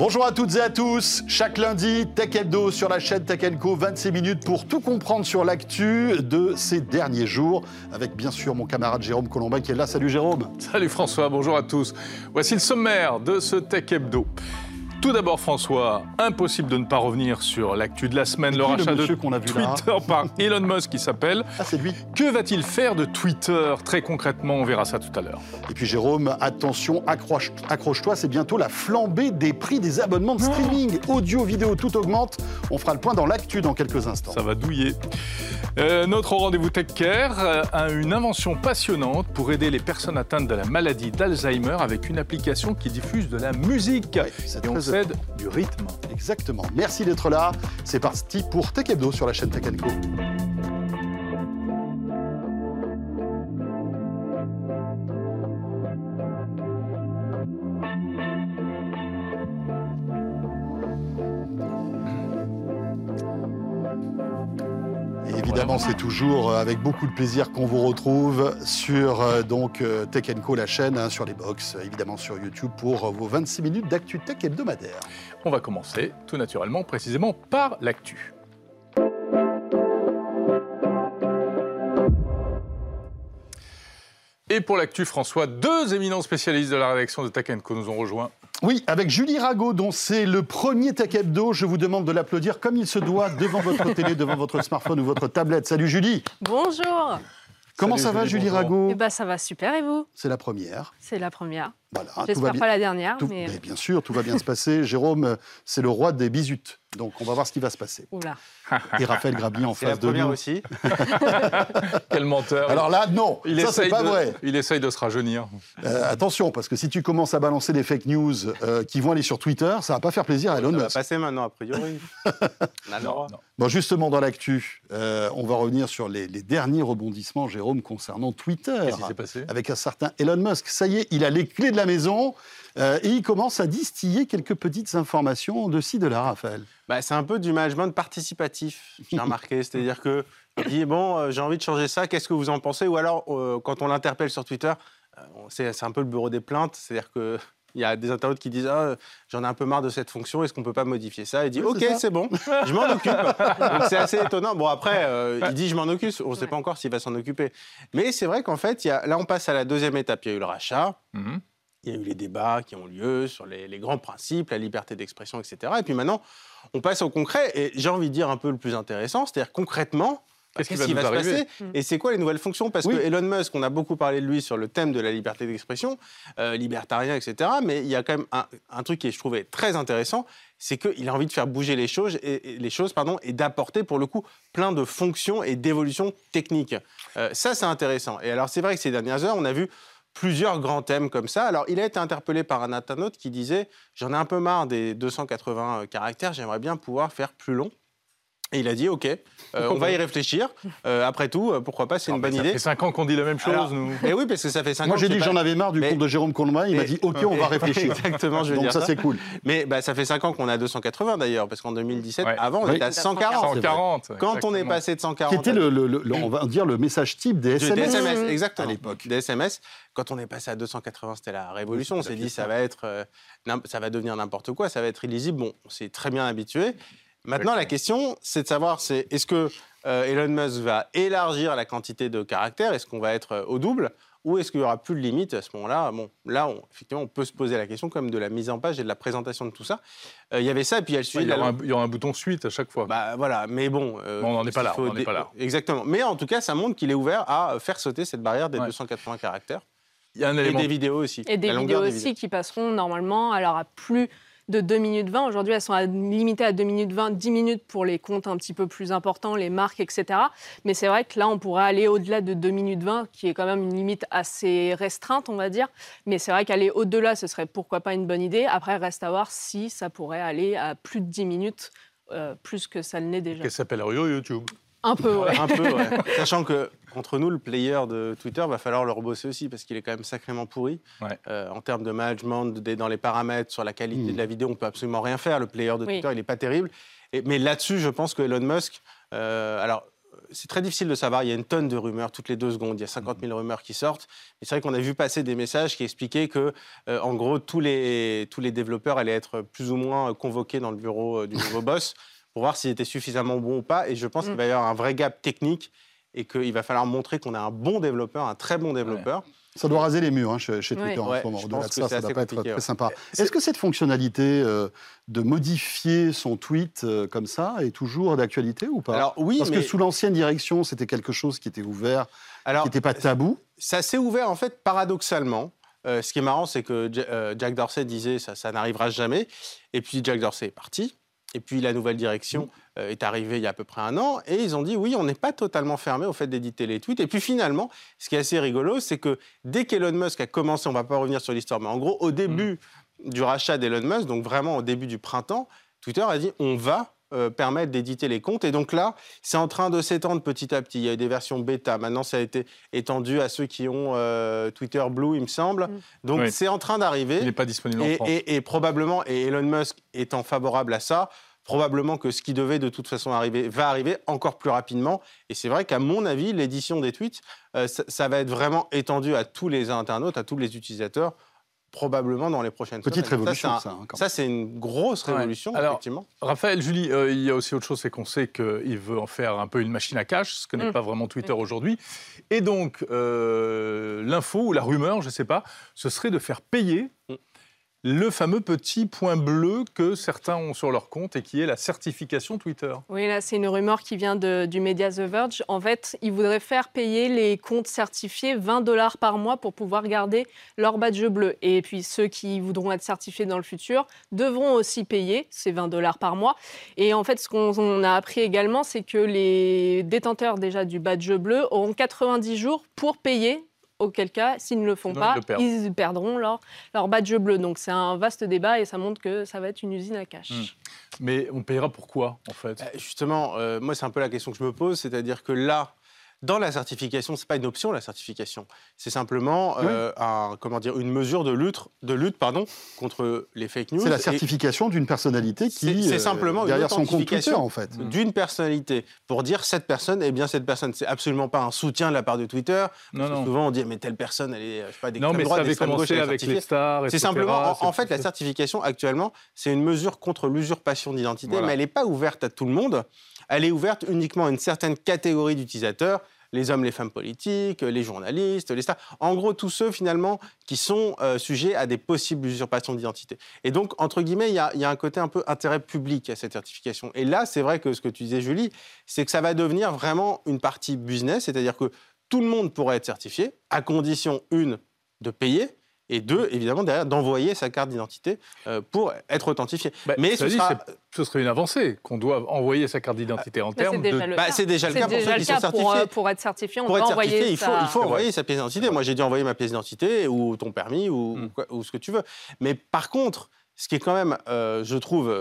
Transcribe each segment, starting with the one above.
Bonjour à toutes et à tous. Chaque lundi, Tech Hebdo sur la chaîne Tech Co, 26 minutes pour tout comprendre sur l'actu de ces derniers jours, avec bien sûr mon camarade Jérôme Colombin qui est là. Salut Jérôme. Salut François, bonjour à tous. Voici le sommaire de ce Tech Hebdo. Tout d'abord, François, impossible de ne pas revenir sur l'actu de la semaine, le rachat de Twitter par Elon Musk qui s'appelle. Ah, c'est lui. Que va-t-il faire de Twitter? Très concrètement, on verra ça tout à l'heure. Et puis Jérôme, attention, accroche-toi, c'est bientôt la flambée des prix des abonnements de streaming. Audio, vidéo, tout augmente. On fera le point dans l'actu dans quelques instants. Ça va douiller. Euh, notre rendez-vous Tech Care euh, a une invention passionnante pour aider les personnes atteintes de la maladie d'Alzheimer avec une application qui diffuse de la musique. Oui, du rythme. Exactement. Merci d'être là. C'est parti pour Tech Hebdo sur la chaîne Tech Co. c'est toujours euh, avec beaucoup de plaisir qu'on vous retrouve sur euh, donc euh, Tech Co, la chaîne, hein, sur les box, évidemment sur YouTube pour vos 26 minutes d'actu tech hebdomadaire. On va commencer tout naturellement, précisément par l'actu. Et pour l'actu, François, deux éminents spécialistes de la rédaction de Tech Co nous ont rejoints. Oui, avec Julie Rago, dont c'est le premier Tech Hebdo. Je vous demande de l'applaudir comme il se doit devant votre télé, devant votre smartphone ou votre tablette. Salut Julie. Bonjour. Comment ça va, Julie Rago eh ben, Ça va super, et vous? C'est la première. C'est la première. Voilà, J'espère pas la dernière. mais... bien sûr, tout va bien se passer. Jérôme, c'est le roi des bisutes. Donc, on va voir ce qui va se passer. Oula. Et Raphaël Grabi en face de nous. aussi. Quel menteur. Alors là, non, il ça, c'est pas vrai. Il essaye de se rajeunir. Euh, attention, parce que si tu commences à balancer des fake news euh, qui vont aller sur Twitter, ça va pas faire plaisir à Elon Musk. Ça va passer maintenant, a priori. non, Bon, justement, dans l'actu, euh, on va revenir sur les, les, derniers rebondissements, Jérôme, concernant Twitter. Qu'est-ce qui s'est passé? Avec un certain Elon Musk. Ça y est, il a les clés de la maison. Euh, et il commence à distiller quelques petites informations de ci, de là, Raphaël. Bah, c'est un peu du management participatif, j'ai remarqué. C'est-à-dire que dit bon, euh, j'ai envie de changer ça, qu'est-ce que vous en pensez? Ou alors, euh, quand on l'interpelle sur Twitter, c'est un peu le bureau des plaintes, c'est-à-dire que. Il y a des internautes qui disent ah, j'en ai un peu marre de cette fonction, est-ce qu'on peut pas modifier ça? Il dit ok, c'est bon, je m'en occupe. Donc c'est assez étonnant. Bon après, il dit je m'en occupe, on ne sait pas encore s'il va s'en occuper. Mais c'est vrai qu'en fait, là on passe à la deuxième étape. Il y a eu le rachat. Mm-hmm. Il y a eu les débats qui ont lieu sur les, grands principes, la liberté d'expression, etc. Et puis maintenant, on passe au concret. Et j'ai envie de dire un peu le plus intéressant, c'est-à-dire concrètement, Qu'est-ce qui va, se passer Et c'est quoi les nouvelles fonctions? Parce que Elon Musk, on a beaucoup parlé de lui sur le thème de la liberté d'expression, euh, libertarien, etc. Mais il y a quand même un, truc qui je trouvais très intéressant, c'est qu'il a envie de faire bouger les choses et, les choses, pardon, et d'apporter pour le coup plein de fonctions et d'évolutions techniques. Euh, ça, c'est intéressant. Et alors, c'est vrai que ces dernières heures, on a vu plusieurs grands thèmes comme ça. Alors, il a été interpellé par un internaute qui disait J'en ai un peu marre des 280 caractères, j'aimerais bien pouvoir faire plus long. Et il a dit, OK, euh, on va y réfléchir. Euh, après tout, euh, pourquoi pas, c'est une bonne idée. Ça fait 5 ans qu'on dit la même chose, nous. Et oui, parce que ça fait 5 ans. Moi, j'ai dit que j'en avais marre du compte de Jérôme Colombin. Il m'a dit, OK, on va réfléchir. Exactement, je veux Donc ça, c'est cool. Mais bah, ça fait 5 ans qu'on a 280 d'ailleurs, parce qu'en 2017, avant, on était à 140. 140 Quand on est passé de 140. Qui était, le, on va dire, le message type des SMS. Des SMS, exactement. À l'époque. Des SMS. Quand on est passé à 280, c'était la révolution. On s'est dit, ça va être, ça va devenir n'importe quoi, ça va être illisible. Bon, on s'est très bien habitué. Maintenant, la question, c'est de savoir, c'est est-ce que euh, Elon Musk va élargir la quantité de caractères? Est-ce qu'on va être euh, au double? Ou est-ce qu'il n'y aura plus de limite à ce moment-là? Bon, là, on, effectivement, on peut se poser la question même de la mise en page et de la présentation de tout ça. Euh, il y avait ça, et puis il y a le suivi. il, y aura un, bouton suite à chaque fois. Bah voilà, mais bon. on n'en est pas là. On est pas là. Exactement. Mais en tout cas, ça montre qu'il est ouvert à faire sauter cette barrière des 280 caractères. Il y a un élément... Et des vidéos aussi. Et des vidéos aussi qui passeront normalement alors à plus de 2 minutes 20. Aujourd'hui, elles sont limitées à 2 minutes 20, 10 minutes pour les comptes un petit peu plus importants, les marques, etc. Mais c'est vrai que là, on pourrait aller au-delà de 2 minutes 20, qui est quand même une limite assez restreinte, on va dire. Mais c'est vrai qu'aller au-delà, ce serait pourquoi pas une bonne idée. Après, reste à voir si ça pourrait aller à plus de 10 minutes, euh, plus que ça ne l'est déjà. Qu'elle s'appelle YouTube. Un peu, ouais. Un peu, ouais. Sachant que entre nous, le player de Twitter, va falloir le rebosser aussi parce qu'il est quand même sacrément pourri. Euh, en termes de management, dans les paramètres, sur la qualité de hmm. la vidéo, on peut absolument rien faire. Le player de Twitter, il n'est pas terrible. mais là-dessus, je pense que Elon Musk, euh, alors c'est très difficile de savoir. Il y a une tonne de rumeurs toutes les deux secondes. Il y a 50 000 rumeurs qui sortent. Mais c'est vrai qu'on a vu passer des messages qui expliquaient que, euh, en gros, tous les, tous les développeurs allaient être plus ou moins convoqués dans le bureau euh, du nouveau boss pour voir s'ils étaient suffisamment bons ou pas. Et je pense mm. qu'il va y avoir un vrai gap technique et qu'il va falloir montrer qu'on a un bon développeur, un très bon développeur. Ça doit raser les murs hein, chez, Twitter en ce moment. Au-delà de ça, ça ne doit pas être très sympa. Est-ce que cette fonctionnalité euh, de modifier son tweet euh, comme ça est toujours d'actualité ou pas? Alors oui, Parce que sous l'ancienne direction, c'était quelque chose qui était ouvert, Alors, qui n'était pas tabou. Ça s'est ouvert en fait paradoxalement. Euh, ce qui est marrant, c'est que Jack Dorsey disait ça, ça n'arrivera jamais. Et puis Jack Dorsey est parti. Et puis la nouvelle direction euh, est arrivée il y a à peu près un an et ils ont dit oui, on n'est pas totalement fermé au fait d'éditer les tweets. Et puis finalement, ce qui est assez rigolo, c'est que dès qu'Elon Musk a commencé, on ne va pas revenir sur l'histoire, mais en gros, au début mm. du rachat d'Elon Musk, donc vraiment au début du printemps, Twitter a dit on va euh, permettre d'éditer les comptes. Et donc là, c'est en train de s'étendre petit à petit. Il y a eu des versions bêta. Maintenant, ça a été étendu à ceux qui ont euh, Twitter Blue, il me semble. Mm. Donc c'est en train d'arriver. Il n'est pas disponible en France. et probablement, et Elon Musk étant favorable à ça, probablement que ce qui devait de toute façon arriver va arriver encore plus rapidement. Et c'est vrai qu'à mon avis, l'édition des tweets, euh, ça, va être vraiment étendu à tous les internautes, à tous les utilisateurs probablement dans les prochaines Petite révolution, ça. Ça, c'est une grosse révolution, effectivement. Raphaël, Julie, euh, il y a aussi autre chose, c'est qu'on sait qu'il veut en faire un peu une machine à cash, ce que n'est mm. pas vraiment Twitter aujourd'hui. Et donc, euh, l'info ou la rumeur, je ne sais pas, ce serait de faire payer mm le fameux petit point bleu que certains ont sur leur compte et qui est la certification Twitter. Oui, là, c'est une rumeur qui vient du média The Verge. En fait, ils voudraient faire payer les comptes certifiés 20 dollars par mois pour pouvoir garder leur badge bleu. Et puis, ceux qui voudront être certifiés dans le futur devront aussi payer ces 20 dollars par mois. Et en fait, ce qu'on a appris également, c'est que les détenteurs déjà du badge bleu auront 90 jours pour payer auquel cas, s'ils ne le font pas, ils, perdront leur, leur badge bleu. Donc c'est un vaste débat et ça montre que ça va être une usine à cash. Hmm. Mais on payera pourquoi, en fait? Euh, Justement, euh, moi, c'est un peu la question que je me pose, c'est-à-dire que là, dans la certification, ce n'est pas une option, la certification. C'est simplement euh, un, comment dire, une mesure de lutte, de lutte pardon, contre les fake news. C'est la certification d'une personnalité qui c'est simplement derrière son compte Twitter, en fait. D'une personnalité pour dire cette personne, eh bien cette personne, c'est absolument pas un soutien de la part de Twitter. Non, non. Souvent on dit mais telle personne, elle est je sais pas des non, mais droite, ça gauche, avec les stars. C'est simplement, en, fait, la certification actuellement, c'est une mesure contre l'usurpation d'identité, mais elle n'est pas ouverte à tout le monde elle est ouverte uniquement à une certaine catégorie d'utilisateurs les hommes, les femmes politiques, les journalistes, les stars. En gros, tous ceux finalement qui sont euh, sujets à des possibles usurpations d'identité. Et donc, entre guillemets, il y, a, un côté un peu intérêt public à cette certification. Et là, c'est vrai que ce que tu disais, Julie, c'est que ça va devenir vraiment une partie business, c'est-à-dire que tout le monde pourrait être certifié, à condition, une, de payer, et deux, évidemment, derrière, d'envoyer sa carte d'identité euh, pour être authentifié. Bah, mais ce, ce, serait une avancée qu'on doit envoyer sa carte d'identité en termes de. Bah, c'est déjà le cas pour ceux qui sont certifiés. Euh, pour, être certifié, on doit envoyer il faut, il faut envoyer sa pièce d'identité. Moi, j'ai dû envoyer ma pièce d'identité ou ton permis ou, hmm. ou, ce que tu veux. Mais par contre, ce qui est quand même, euh, je trouve,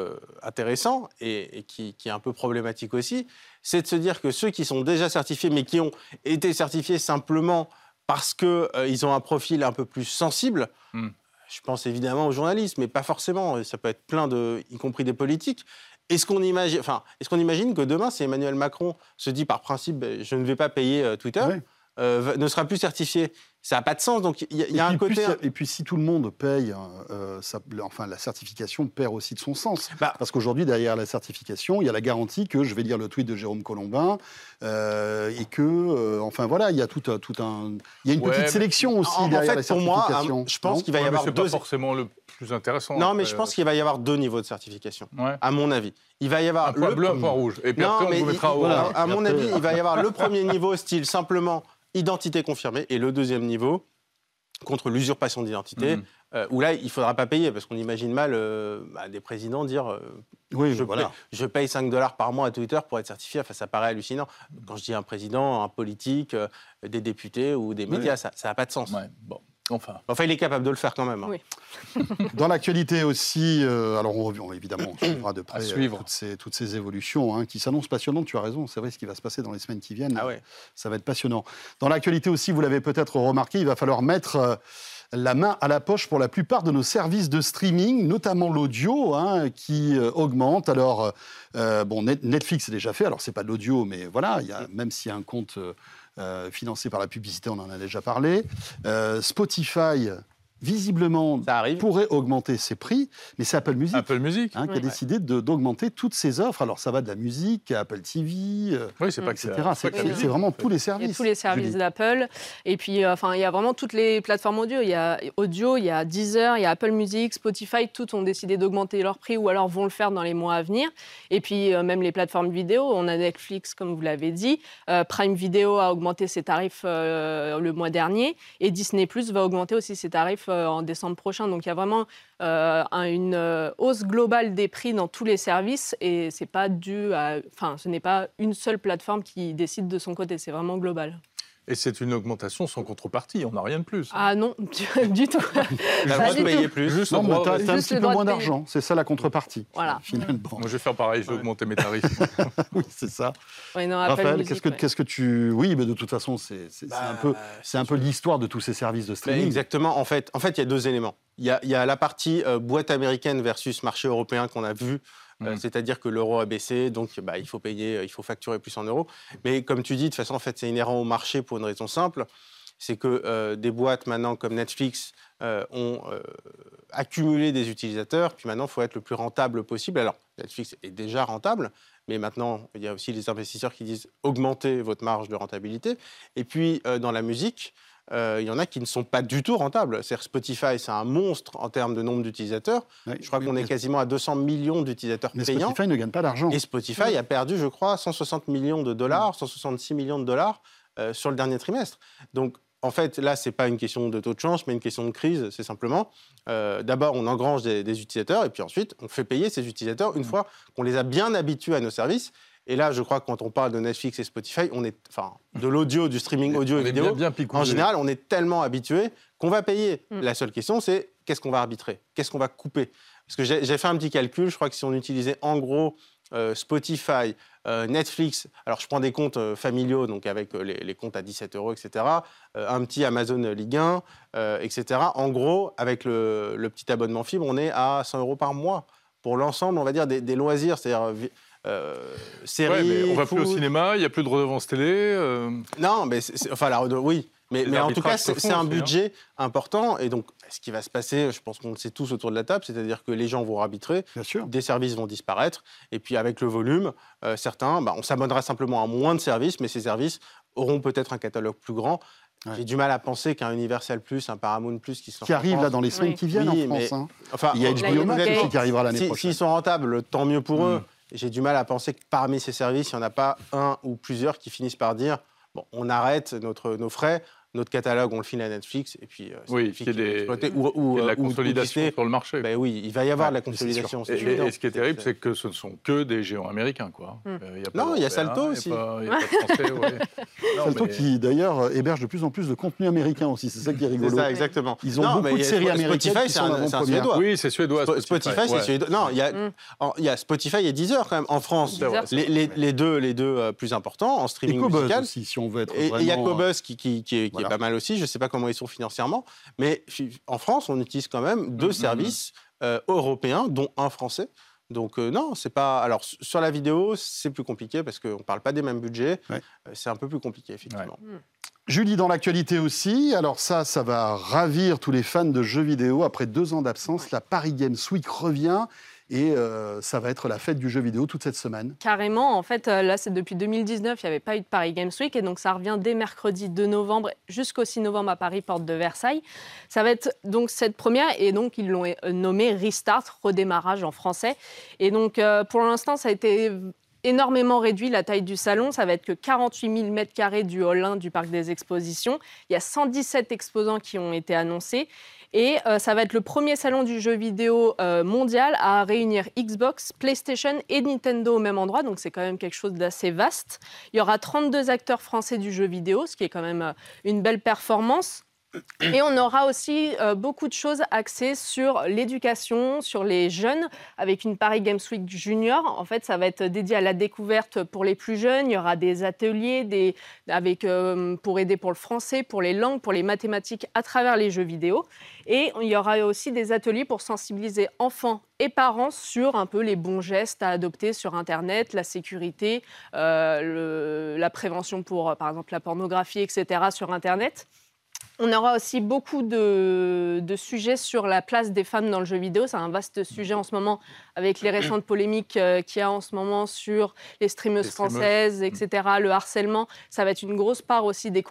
intéressant et, et qui, qui, est un peu problématique aussi, c'est de se dire que ceux qui sont déjà certifiés, mais qui ont été certifiés simplement parce qu'ils euh, ont un profil un peu plus sensible. Hmm. Je pense évidemment aux journalistes, mais pas forcément. Ça peut être plein de, y compris des politiques. Est-ce qu'on imagine, enfin, est-ce qu'on imagine que demain, si Emmanuel Macron se dit par principe, ben, je ne vais pas payer euh, Twitter, euh, ne sera plus certifié ça n'a pas de sens. Donc il y, a, un côté. et puis si tout le monde paye, euh, enfin la certification perd aussi de son sens. Bah. Parce qu'aujourd'hui, derrière la certification, il y a la garantie que je vais lire le tweet de Jérôme Colombin euh, et que, euh, enfin voilà, il y a tout, tout un, il y a une petite sélection aussi en, derrière fait, Pour moi, je pense qu'il va y avoir deux. Pas forcément le plus intéressant. Non, mais je pense qu'il va y avoir deux niveaux de certification. À mon avis, il va y avoir un point bleu, un point rouge. Et puis après, on vous mettra au. À mon avis, il va y avoir le premier niveau style simplement identité confirmée. Et le deuxième niveau, contre l'usurpation d'identité, mhm. euh, où là, il ne faudra pas payer, parce qu'on imagine mal euh, bah, des présidents dire euh, oui, je, paye, je, paye, 5 dollars par mois à Twitter pour être certifié. Enfin, ça paraît hallucinant. Quand je dis un président, un politique, des députés ou des médias, ça n'a pas de sens. Bon. Enfin. enfin, il est capable de le faire quand même. Hein. Dans l'actualité aussi, euh, alors on, évidemment, on suivra de près euh, toutes, ces, toutes, ces, évolutions hein, qui s'annoncent passionnantes. Tu as raison, c'est vrai ce qui va se passer dans les semaines qui viennent. Ah ouais. Ça va être passionnant. Dans l'actualité aussi, vous l'avez peut-être remarqué, il va falloir mettre la main à la poche pour la plupart de nos services de streaming, notamment l'audio, hein, qui euh, augmente. Alors, euh, bon, Netflix est déjà fait, alors c'est pas de l'audio, mais voilà, y a, même s'il y a un compte financé par la publicité, on en a déjà parlé. Spotify visiblement, pourrait augmenter ses prix, mais c'est Apple Music, Apple Music. Hein, qui a décidé d'augmenter toutes ses offres. Alors ça va de la musique à Apple TV, euh, oui, c'est pas etc. C'est vraiment tous les services. tous les services d'Apple. Et puis, euh, enfin, il y a vraiment toutes les plateformes audio. Il y a audio, il y a Deezer, il y a Apple Music, Spotify. Toutes ont décidé d'augmenter leur prix ou alors vont le faire dans les mois à venir. Et puis euh, même les plateformes vidéo. On a Netflix, comme vous l'avez dit. Prime Video a augmenté ses tarifs le mois dernier. Et Disney Plus va augmenter aussi ses tarifs en décembre prochain. Donc il y a vraiment euh, une euh, hausse globale des prix dans tous les services et c'est pas dû à, enfin, ce n'est pas une seule plateforme qui décide de son côté, c'est vraiment global. Et c'est une augmentation sans contrepartie, on n'a rien de plus. Ah non, du, tout. Droit de payer plus. Juste, non, un petit peu moins d'argent, c'est ça la contrepartie. Voilà. Finalement. Moi je vais faire pareil, je vais augmenter mes tarifs. oui, c'est ça. Raphaël, qu'est-ce que, qu'est-ce que tu... Oui, mais de toute façon, c'est, un bah, peu, c'est un peu l'histoire de tous ces services de streaming. exactement, en fait, en fait, il y a deux éléments. Il y a, il y a la partie euh, boîte américaine versus marché européen qu'on a vu euh, mm. C'est-à-dire que l'euro a baissé, donc bah, il faut payer, euh, il faut facturer plus en euros. Mais comme tu dis, de toute façon, en fait, c'est inhérent au marché pour une raison simple c'est que euh, des boîtes maintenant comme Netflix ont accumulé des utilisateurs, puis maintenant il faut être le plus rentable possible. Alors Netflix est déjà rentable, mais maintenant il y a aussi les investisseurs qui disent augmentez votre marge de rentabilité. Et puis dans la musique, il y en a qui ne sont pas du tout rentables. cest Spotify, c'est un monstre en termes de nombre d'utilisateurs. je crois qu'on est quasiment à 200 millions d'utilisateurs mais payants. Spotify ne gagne pas d'argent. Et Spotify a perdu, je crois, 160 millions de dollars, 166 millions de dollars euh, sur le dernier trimestre. Donc, en fait, là, ce n'est pas une question de taux de chance, mais une question de crise, c'est simplement. Euh, d'abord, on engrange des, utilisateurs, et puis ensuite, on fait payer ces utilisateurs une fois qu'on les a bien habitués à nos services. Et là, je crois que quand on parle de Netflix et Spotify, on est, enfin, de l'audio, du streaming audio et vidéo, en général, on est tellement habitué qu'on va payer. Mm. La seule question, c'est qu'est-ce qu'on va arbitrer? Qu'est-ce qu'on va couper? Parce que j'ai fait un petit calcul, je crois que si on utilisait en gros euh, Spotify, euh, Netflix, alors je prends des comptes euh, familiaux, donc avec les, comptes à 17 euros, etc., un petit Amazon Ligue 1, etc. En gros, avec le, petit abonnement fibre, on est à 100 euros par mois pour l'ensemble, on va dire, des, des loisirs, c'est-à-dire euh, séries. on va plus au cinéma, il n'y a plus de redevance télé. Euh. Non, mais enfin, la oui. Mais, mais en tout cas, c'est un hein. budget important. Et donc, ce qui va se passer, je pense qu'on le sait tous autour de la table, c'est-à-dire que les gens vont arbitrer, des services vont disparaître. Et puis, avec le volume, euh, certains, bah, on s'abonnera simplement à moins de services, mais ces services auront peut-être un catalogue plus grand. J'ai du mal à penser qu'un Universal Plus, un Paramount Plus qui, qui arrive là dans les semaines qui viennent en France. Hein. Enfin, il y a HBO Max qui arrivera l'année prochaine. S'ils sont rentables, tant mieux pour eux. J'ai du mal à penser que parmi ces services, il n'y en a pas un ou plusieurs qui finissent par dire bon, on arrête nos frais, notre catalogue, on le file à Netflix, et puis euh, oui, il y a des, ou, ou, la consolidation sur le marché. Ben oui, il va y avoir de la consolidation. Et, et, ce qui est terrible, c'est que ce ne sont que des géants américains, quoi. Hmm. Euh, non, il y a Salto aussi. Il y a pas, de Français, Salto qui d'ailleurs héberge de plus en plus de contenu américain aussi. C'est ça qui est rigolo. C'est ça, exactement. Ils ont beaucoup de séries américaines. Spotify, c'est un, suédois. Oui, c'est suédois. Spotify, c'est suédois. Non, il y a, hmm. il y a Spotify et Deezer quand même en France. Les deux, les deux euh, plus importants en streaming musical. si on veut être. Et il y a Cobus qui est pas mal aussi. Je sais pas comment ils sont financièrement, mais en France, on utilise quand même deux mm, mm, services mm. Euh, européens, dont un français. Donc euh, non, c'est pas. Alors sur la vidéo, c'est plus compliqué parce qu'on ne parle pas des mêmes budgets. Euh, c'est un peu plus compliqué effectivement. Julie, dans l'actualité aussi, alors ça, ça va ravir tous les fans de jeux vidéo. Après deux ans d'absence, la Paris Games Week revient et euh, ça va être la fête du jeu vidéo toute cette semaine. Carrément. En fait, euh, là, c'est depuis 2019, il n'y avait pas eu de Paris Games Week. Et donc, ça revient dès mercredi 2 novembre jusqu'au 6 novembre à Paris, porte de Versailles. Ça va être donc cette première. Et donc, ils l'ont euh, nommé Restart, redémarrage en français. Et donc, pour l'instant, ça a été énormément réduit la taille du salon. Ça va être que 48 000 m2 du hall 1 du parc des expositions. Il y a 117 exposants qui ont été annoncés. Et euh, ça va être le premier salon du jeu vidéo euh, mondial à réunir Xbox, PlayStation et Nintendo au même endroit. Donc c'est quand même quelque chose d'assez vaste. Il y aura 32 acteurs français du jeu vidéo, ce qui est quand même euh, une belle performance. Et on aura aussi euh, beaucoup de choses axées sur l'éducation, sur les jeunes, avec une Paris Games Week Junior. En fait, ça va être dédié à la découverte pour les plus jeunes. Il y aura des ateliers avec, euh, pour aider pour le français, pour les langues, pour les mathématiques à travers les jeux vidéo. Et il y aura aussi des ateliers pour sensibiliser enfants et parents sur un peu les bons gestes à adopter sur Internet, la sécurité, euh, la prévention pour, par exemple, la pornographie, etc. sur Internet. On aura aussi beaucoup de, sujets sur la place des femmes dans le jeu vidéo. C'est un vaste sujet en ce moment avec les récentes polémiques euh, qu'il y a en ce moment sur les streameuses françaises, etc., le harcèlement. Ça va être une grosse part aussi des,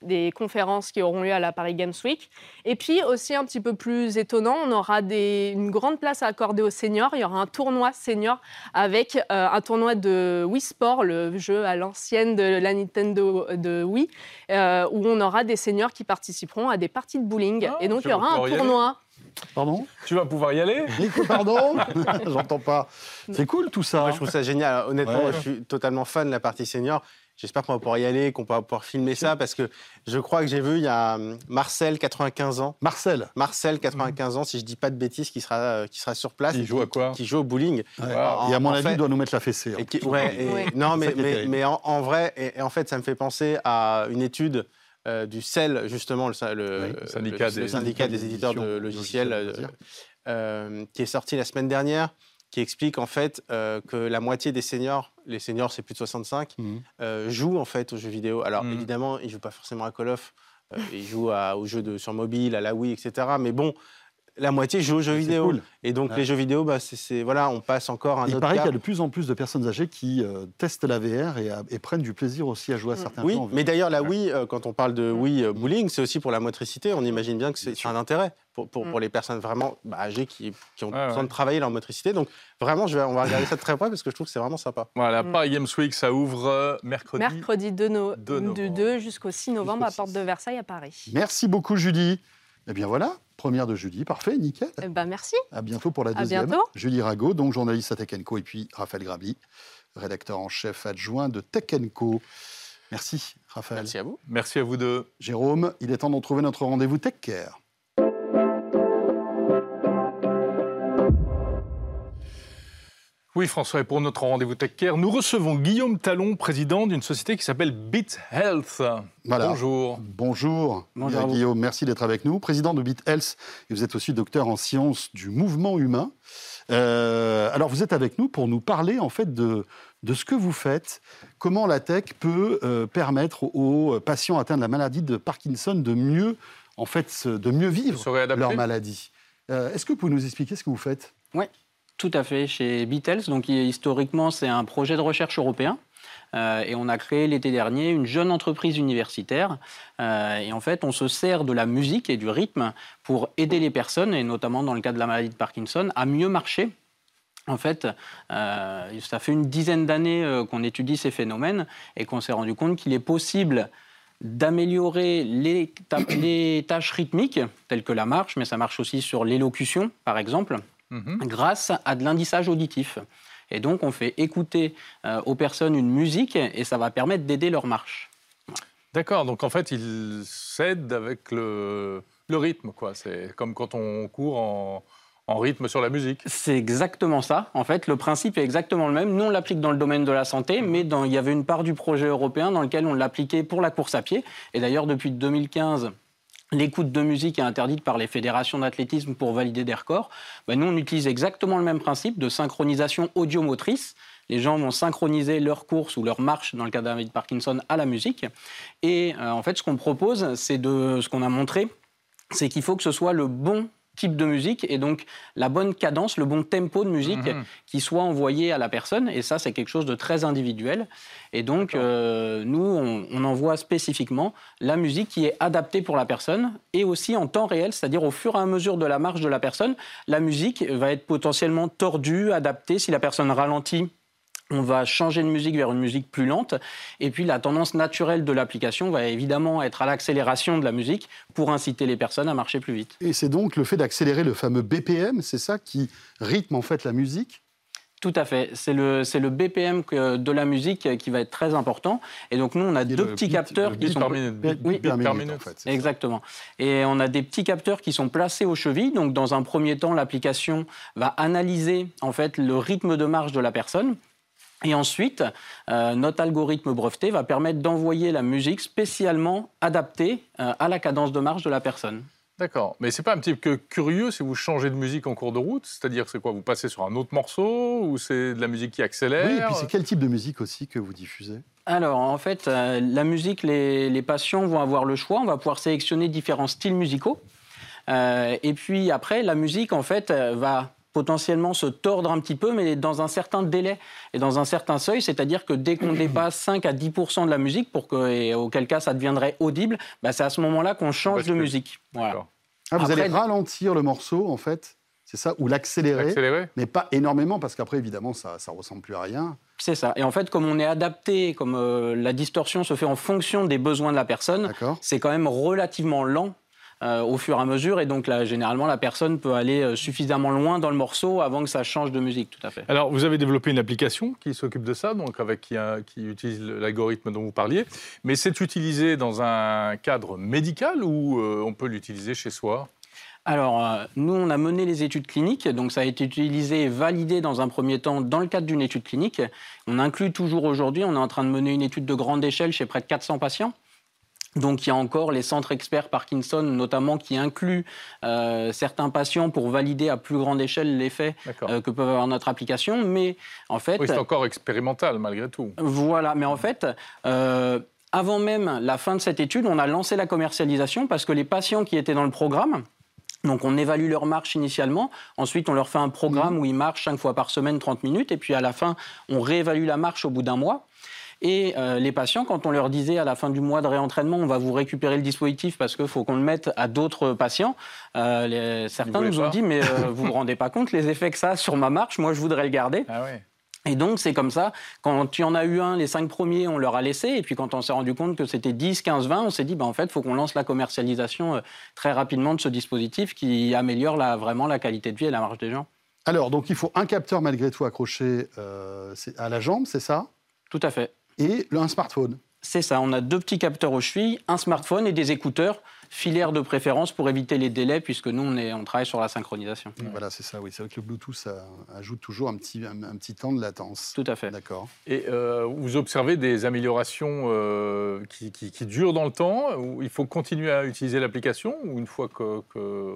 des, conférences qui auront lieu à la Paris Games Week. Et puis aussi un petit peu plus étonnant, on aura une grande place à accorder aux seniors. Il y aura un tournoi senior avec euh, un tournoi de Wii Sport, le jeu à l'ancienne de la Nintendo de Wii, euh, où on aura des seniors qui participeront à des parties de bowling. Ah, et donc, il y aura un tournoi. Pardon Tu vas pouvoir y aller pardon J'entends pas. C'est cool tout ça. Moi, je trouve ça génial. Honnêtement, je suis totalement fan de la partie senior. J'espère qu'on va pouvoir y aller, qu'on va pouvoir filmer ça, parce que je crois que j'ai vu, il y a hum, Marcel, 95 ans. Marcel Marcel, 95 ans, si je dis pas de bêtises, qui sera, euh, qui sera sur place. Qui joue à quoi Qui joue au bowling. Et à mon avis, il doit nous mettre la fessée. Hein. ouais, Non, mais, mais, en, vrai, et, en fait, ça me fait penser à une étude euh, du CEL, justement, le, syndicat, des, éditeurs de logiciels, euh, euh, qui est sorti la semaine dernière, qui explique en fait que la moitié des seniors, les seniors c'est plus de 65, mmh. jouent en fait aux jeux vidéo. Alors mmh. évidemment, ils ne jouent pas forcément à Call of, ils jouent aux jeux de, sur mobile, à la Wii, etc. Mais bon, la moitié joue aux jeux vidéo. Et donc les jeux vidéo, bah, c'est voilà, on passe encore un Il autre paraît qu'il y a de plus en plus de personnes âgées qui euh, testent la VR et, prennent du plaisir aussi à jouer à mm. certains oui, jeux. Oui, mais d'ailleurs la Wii, euh, quand on parle de mm. Wii euh, bowling, c'est aussi pour la motricité. On imagine bien que c'est un intérêt pour, pour, mm. les personnes vraiment bah, âgées qui, ont besoin de travailler leur motricité. Donc vraiment, je vais, on va regarder ça de très près parce que je trouve que c'est vraiment sympa. Voilà, Paris Games Week, ça ouvre mercredi. Mercredi 2, no... 2 jusqu'au 6 novembre à Porte de Versailles à Paris. Merci beaucoup Julie. Eh bien voilà, première de jeudi, parfait, nickel. Eh ben merci. À bientôt pour la deuxième. À bientôt. Julie Rago, donc journaliste à Tech et puis Raphaël Grabli, rédacteur en chef adjoint de Tech Merci Raphaël. Merci à vous. Merci à vous deux. Jérôme, il est temps d'en trouver notre rendez-vous Tech Care. Oui, François, et pour notre rendez-vous Tech Care, nous recevons Guillaume Talon, président d'une société qui s'appelle BitHealth. Bonjour. Bonjour. Bonjour Guillaume, merci d'être avec nous. Président de BitHealth, et vous êtes aussi docteur en sciences du mouvement humain. Euh, alors, vous êtes avec nous pour nous parler en fait de, de ce que vous faites, comment la tech peut euh, permettre aux patients atteints de la maladie de Parkinson de mieux, en fait, de mieux vivre leur maladie. Euh, est-ce que vous pouvez nous expliquer ce que vous faites? Oui. Tout à fait, chez Beatles. Donc, historiquement, c'est un projet de recherche européen. Euh, et on a créé l'été dernier une jeune entreprise universitaire. Euh, et en fait, on se sert de la musique et du rythme pour aider les personnes, et notamment dans le cas de la maladie de Parkinson, à mieux marcher. En fait, euh, ça fait une dizaine d'années qu'on étudie ces phénomènes et qu'on s'est rendu compte qu'il est possible d'améliorer les, les, tâches rythmiques, telles que la marche, mais ça marche aussi sur l'élocution, par exemple, Mhm. grâce à de l'indissage auditif. Et donc, on fait écouter euh, aux personnes une musique et ça va permettre d'aider leur marche. D'accord, donc en fait, il s'aide avec le, rythme, quoi. C'est comme quand on court en, rythme sur la musique. C'est exactement ça. En fait, le principe est exactement le même. Nous, on l'applique dans le domaine de la santé, mais dans, il y avait une part du projet européen dans lequel on l'appliquait pour la course à pied. Et d'ailleurs, depuis 2015, l'écoute de musique est interdite par les fédérations d'athlétisme pour valider des records, ben nous, on utilise exactement le même principe de synchronisation audiomotrice. Les gens vont synchroniser leur course ou leur marche, dans le cas de Parkinson, à la musique. Et euh, en fait, ce qu'on propose, c'est de ce qu'on a montré, c'est qu'il faut que ce soit le bon type de musique et donc la bonne cadence, le bon tempo de musique mhm. qui soit envoyé à la personne. Et ça, c'est quelque chose de très individuel. Et donc, euh, nous, on, envoie spécifiquement la musique qui est adaptée pour la personne et aussi en temps réel, c'est-à-dire au fur et à mesure de la marche de la personne, la musique va être potentiellement tordue, adaptée. Si la personne ralentit, on va changer de musique vers une musique plus lente. Et puis la tendance naturelle de l'application va évidemment être à l'accélération de la musique pour inciter les personnes à marcher plus vite. Et c'est donc le fait d'accélérer le fameux BPM, c'est ça qui rythme en fait la musique? Tout à fait. C'est le, le BPM de la musique qui va être très important. Et donc, nous, on a deux petits capteurs qui sont. oui, par minute, en fait, Exactement. Et on a des petits capteurs qui sont placés aux chevilles. Donc, dans un premier temps, l'application va analyser en fait le rythme de marche de la personne. Et ensuite, euh, notre algorithme breveté va permettre d'envoyer la musique spécialement adaptée euh, à la cadence de marche de la personne. D'accord. Mais c'est pas un petit peu curieux si vous changez de musique en cours de route? C'est-à-dire, c'est quoi? Vous passez sur un autre morceau ou c'est de la musique qui accélère? Oui, et puis c'est quel type de musique aussi que vous diffusez? Alors, en fait, euh, la musique, les, patients vont avoir le choix. On va pouvoir sélectionner différents styles musicaux. Euh, et puis après, la musique, en fait, va potentiellement se tordre un petit peu, mais dans un certain délai et dans un certain seuil, c'est-à-dire que dès qu'on dépasse 5 à 10 de la musique, pour que, et auquel cas ça deviendrait audible, bah c'est à ce moment-là qu'on change de musique. Voilà. Ah, vous allez ralentir le morceau, en fait c'est ça Ou l'accélérer, mais pas énormément, parce qu'après, évidemment, ça ne ressemble plus à rien. C'est ça. Et en fait, comme on est adapté, comme euh, la distorsion se fait en fonction des besoins de la personne, c'est quand même relativement lent euh, au fur et à mesure. Et donc, là, généralement, la personne peut aller euh, suffisamment loin dans le morceau avant que ça change de musique, tout à fait. Alors, vous avez développé une application qui s'occupe de ça, donc avec qui, qui utilise l'algorithme dont vous parliez. Mais c'est utilisé dans un cadre médical ou euh, on peut l'utiliser chez soi? Alors, nous, on a mené les études cliniques, donc ça a été utilisé et validé dans un premier temps dans le cadre d'une étude clinique. On inclut toujours aujourd'hui, on est en train de mener une étude de grande échelle chez près de 400 patients. Donc il y a encore les centres experts Parkinson, notamment, qui incluent euh, certains patients pour valider à plus grande échelle l'effet euh, que peut avoir notre application. Mais en fait, oui, c'est encore expérimental malgré tout. Voilà, mais en fait. Euh, avant même la fin de cette étude, on a lancé la commercialisation parce que les patients qui étaient dans le programme, donc on évalue leur marche initialement, ensuite on leur fait un programme mmh. où ils marchent 5 fois par semaine 30 minutes, et puis à la fin on réévalue la marche au bout d'un mois. Et euh, les patients, quand on leur disait à la fin du mois de réentraînement, on va vous récupérer le dispositif parce qu'il faut qu'on le mette à d'autres patients, euh, certains nous ont dit, mais euh, vous ne vous rendez pas compte les effets que ça a sur ma marche, moi je voudrais le garder. Ah et donc, c'est comme ça. Quand il y en a eu un, les cinq premiers, on leur a laissé. Et puis, quand on s'est rendu compte que c'était 10, 15, 20, on s'est dit, bah, en fait, il faut qu'on lance la commercialisation très rapidement de ce dispositif qui améliore vraiment la qualité de vie et la marche des gens. Alors, donc, il faut un capteur malgré tout accroché à la jambe, c'est ça? Tout à fait et un smartphone. C'est ça, on a deux petits capteurs aux chevilles, un smartphone et des écouteurs filaire de préférence pour éviter les délais, puisque nous, on, est, on travaille sur la synchronisation. Voilà, c'est ça, oui. C'est vrai que le Bluetooth ça ajoute toujours un petit, un, petit temps de latence. Tout à fait. D'accord. Et euh, vous observez des améliorations euh, qui, qui, durent dans le temps ou Il faut continuer à utiliser l'application ou une fois qu'on que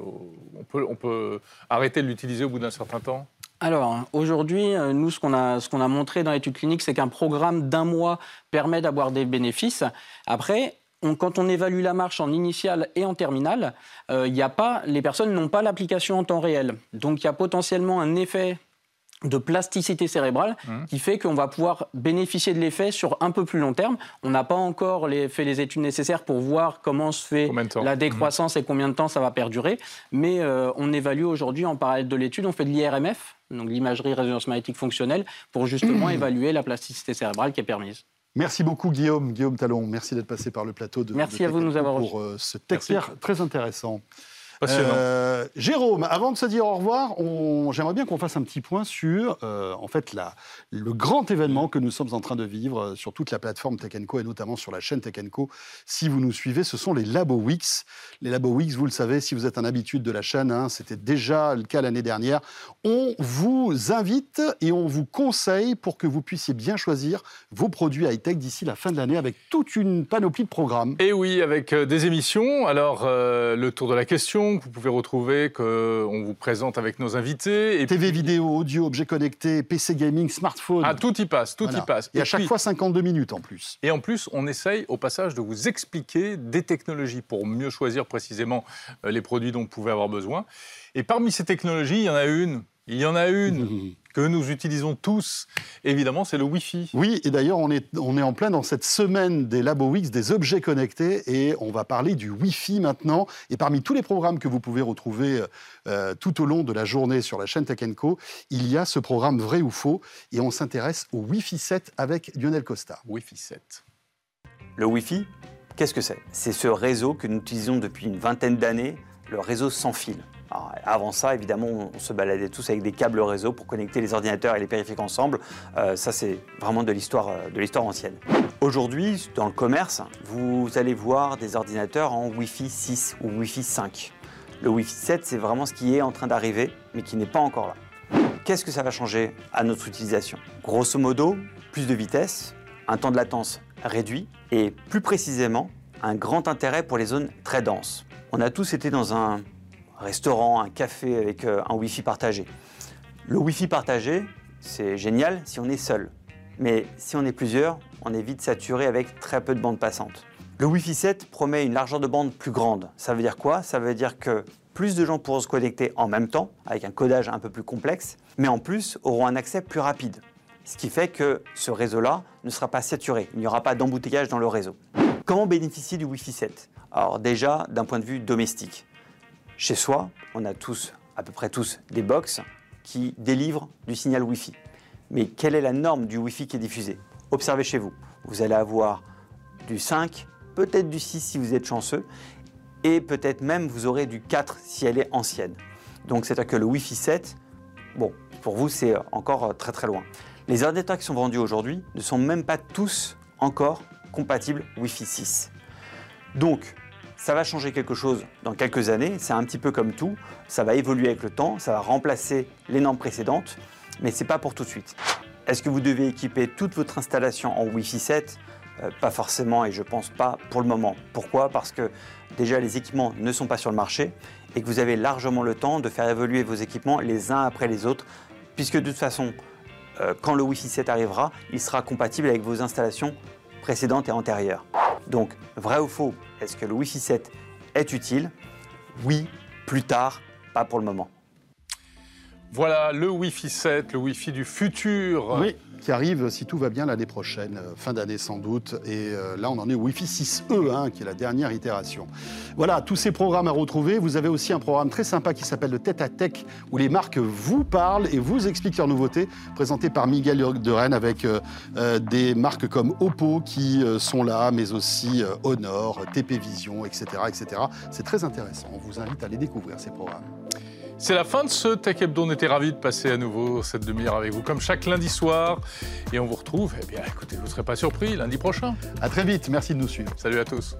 peut, on peut arrêter de l'utiliser au bout d'un certain temps? Alors, aujourd'hui, euh, nous, ce qu'on a, a montré dans l'étude clinique, c'est qu'un programme d'un mois permet d'avoir des bénéfices. Après, quand on évalue la marche en initiale et en terminale, euh, y a pas, les personnes n'ont pas l'application en temps réel. Donc il y a potentiellement un effet de plasticité cérébrale mmh. qui fait qu'on va pouvoir bénéficier de l'effet sur un peu plus long terme. On n'a pas encore fait les études nécessaires pour voir comment se fait la décroissance mmh. et combien de temps ça va perdurer, mais euh, on évalue aujourd'hui en parallèle de l'étude, on fait de l'IRMF, donc l'imagerie résonance magnétique fonctionnelle, pour justement évaluer la plasticité cérébrale qui est permise. Merci beaucoup Guillaume, Guillaume Talon. Merci d'être passé par le plateau de. Merci à vous de nous avoir pour euh, ce texte très intéressant. Euh, Jérôme, avant de se dire au revoir, j'aimerais bien qu'on fasse un petit point sur euh, en fait la, le grand événement que nous sommes en train de vivre euh, sur toute la plateforme Tech Co et notamment sur la chaîne Tech Co. Si vous nous suivez, ce sont les Labo Weeks. Les Labo Weeks, vous le savez, si vous êtes un habitude de la chaîne, hein, c'était déjà le cas l'année dernière. On vous invite et on vous conseille pour que vous puissiez bien choisir vos produits high-tech d'ici la fin de l'année avec toute une panoplie de programmes. Et oui, avec des émissions. Alors, le tour de la question que vous pouvez retrouver, qu'on vous présente avec nos invités. Et TV, vidéo, audio, objets connectés, PC gaming, smartphone. Ah, tout y passe, tout y passe. Et, à chaque fois 52 minutes en plus. Et en plus, on essaye au passage de vous expliquer des technologies pour mieux choisir précisément euh, les produits dont vous pouvez avoir besoin. Et parmi ces technologies, il y en a une, il y en a une que nous utilisons tous, évidemment, c'est le Wi-Fi. Oui, et d'ailleurs, on est, on est en plein dans cette semaine des LaboWix, des objets connectés, et on va parler du Wi-Fi maintenant. Et parmi tous les programmes que vous pouvez retrouver euh, tout au long de la journée sur la chaîne Tech Co, il y a ce programme Vrai ou Faux, et on s'intéresse au Wi-Fi 7 avec Lionel Costa. Wi-Fi 7. Le Wi-Fi, qu'est-ce que c'est? C'est ce réseau que nous utilisons depuis une vingtaine d'années, le réseau sans fil avant ça, évidemment, on se baladait tous avec des câbles réseau pour connecter les ordinateurs et les périphériques ensemble. Euh, ça, c'est vraiment euh, de l'histoire ancienne. Aujourd'hui, dans le commerce, vous allez voir des ordinateurs en Wi-Fi 6 ou Wi-Fi 5. Le Wi-Fi 7, c'est vraiment ce qui est en train d'arriver, mais qui n'est pas encore là. Qu'est-ce que ça va changer à notre utilisation? Grosso modo, plus de vitesse, un temps de latence réduit et plus précisément, un grand intérêt pour les zones très denses. On a tous été dans un restaurant, un café avec euh, un Wi-Fi partagé. Le Wi-Fi partagé, c'est génial si on est seul. Mais si on est plusieurs, on est vite saturé avec très peu de bandes passantes. Le Wi-Fi 7 promet une largeur de bande plus grande. Ça veut dire quoi? Ça veut dire que plus de gens pourront se connecter en même temps, avec un codage un peu plus complexe, mais en plus auront un accès plus rapide. Ce qui fait que ce réseau-là ne sera pas saturé, il n'y aura pas d'embouteillage dans le réseau. Comment bénéficier du Wi-Fi 7 Alors déjà, d'un point de vue domestique. Chez soi, on a tous, à peu près tous, des box qui délivrent du signal Wi-Fi. Mais quelle est la norme du Wi-Fi qui est diffusé Observez chez vous. Vous allez avoir du 5, peut-être du 6 si vous êtes chanceux, et peut-être même vous aurez du 4 si elle est ancienne. Donc c'est-à-dire que le Wi-Fi 7, bon, pour vous c'est encore très très loin. Les ordinateurs qui sont vendus aujourd'hui ne sont même pas tous encore compatibles Wi-Fi 6. Donc ça va changer quelque chose dans quelques années, c'est un petit peu comme tout, ça va évoluer avec le temps, ça va remplacer les normes précédentes, mais ce n'est pas pour tout de suite. Est-ce que vous devez équiper toute votre installation en Wi-Fi 7 euh, Pas forcément et je pense pas pour le moment. Pourquoi? Parce que déjà les équipements ne sont pas sur le marché et que vous avez largement le temps de faire évoluer vos équipements les uns après les autres, puisque de toute façon, euh, quand le Wi-Fi 7 arrivera, il sera compatible avec vos installations précédentes et antérieures. Donc, vrai ou faux, est-ce que le Wi-Fi 7 est utile? Oui, plus tard, pas pour le moment. Voilà, le Wi-Fi 7, le Wi-Fi du futur. Oui, qui arrive, si tout va bien, l'année prochaine, euh, fin d'année sans doute. Et euh, là, on en est au Wi-Fi 6E, hein, qui est la dernière itération. Voilà, tous ces programmes à retrouver. Vous avez aussi un programme très sympa qui s'appelle le Tête à Tech, où les marques vous parlent et vous expliquent leurs nouveautés, présenté par Miguel de Rennes avec euh, des marques comme Oppo qui sont là, mais aussi Honor, TP Vision, etc. etc. C'est très intéressant. On vous invite à les découvrir, ces programmes. C'est la fin de ce Tech Hebdo. On était ravis de passer à nouveau cette demi-heure avec vous, comme chaque lundi soir. Et on vous retrouve, eh bien, écoutez, vous ne serez pas surpris, lundi prochain. À très vite. Merci de nous suivre. Salut à tous.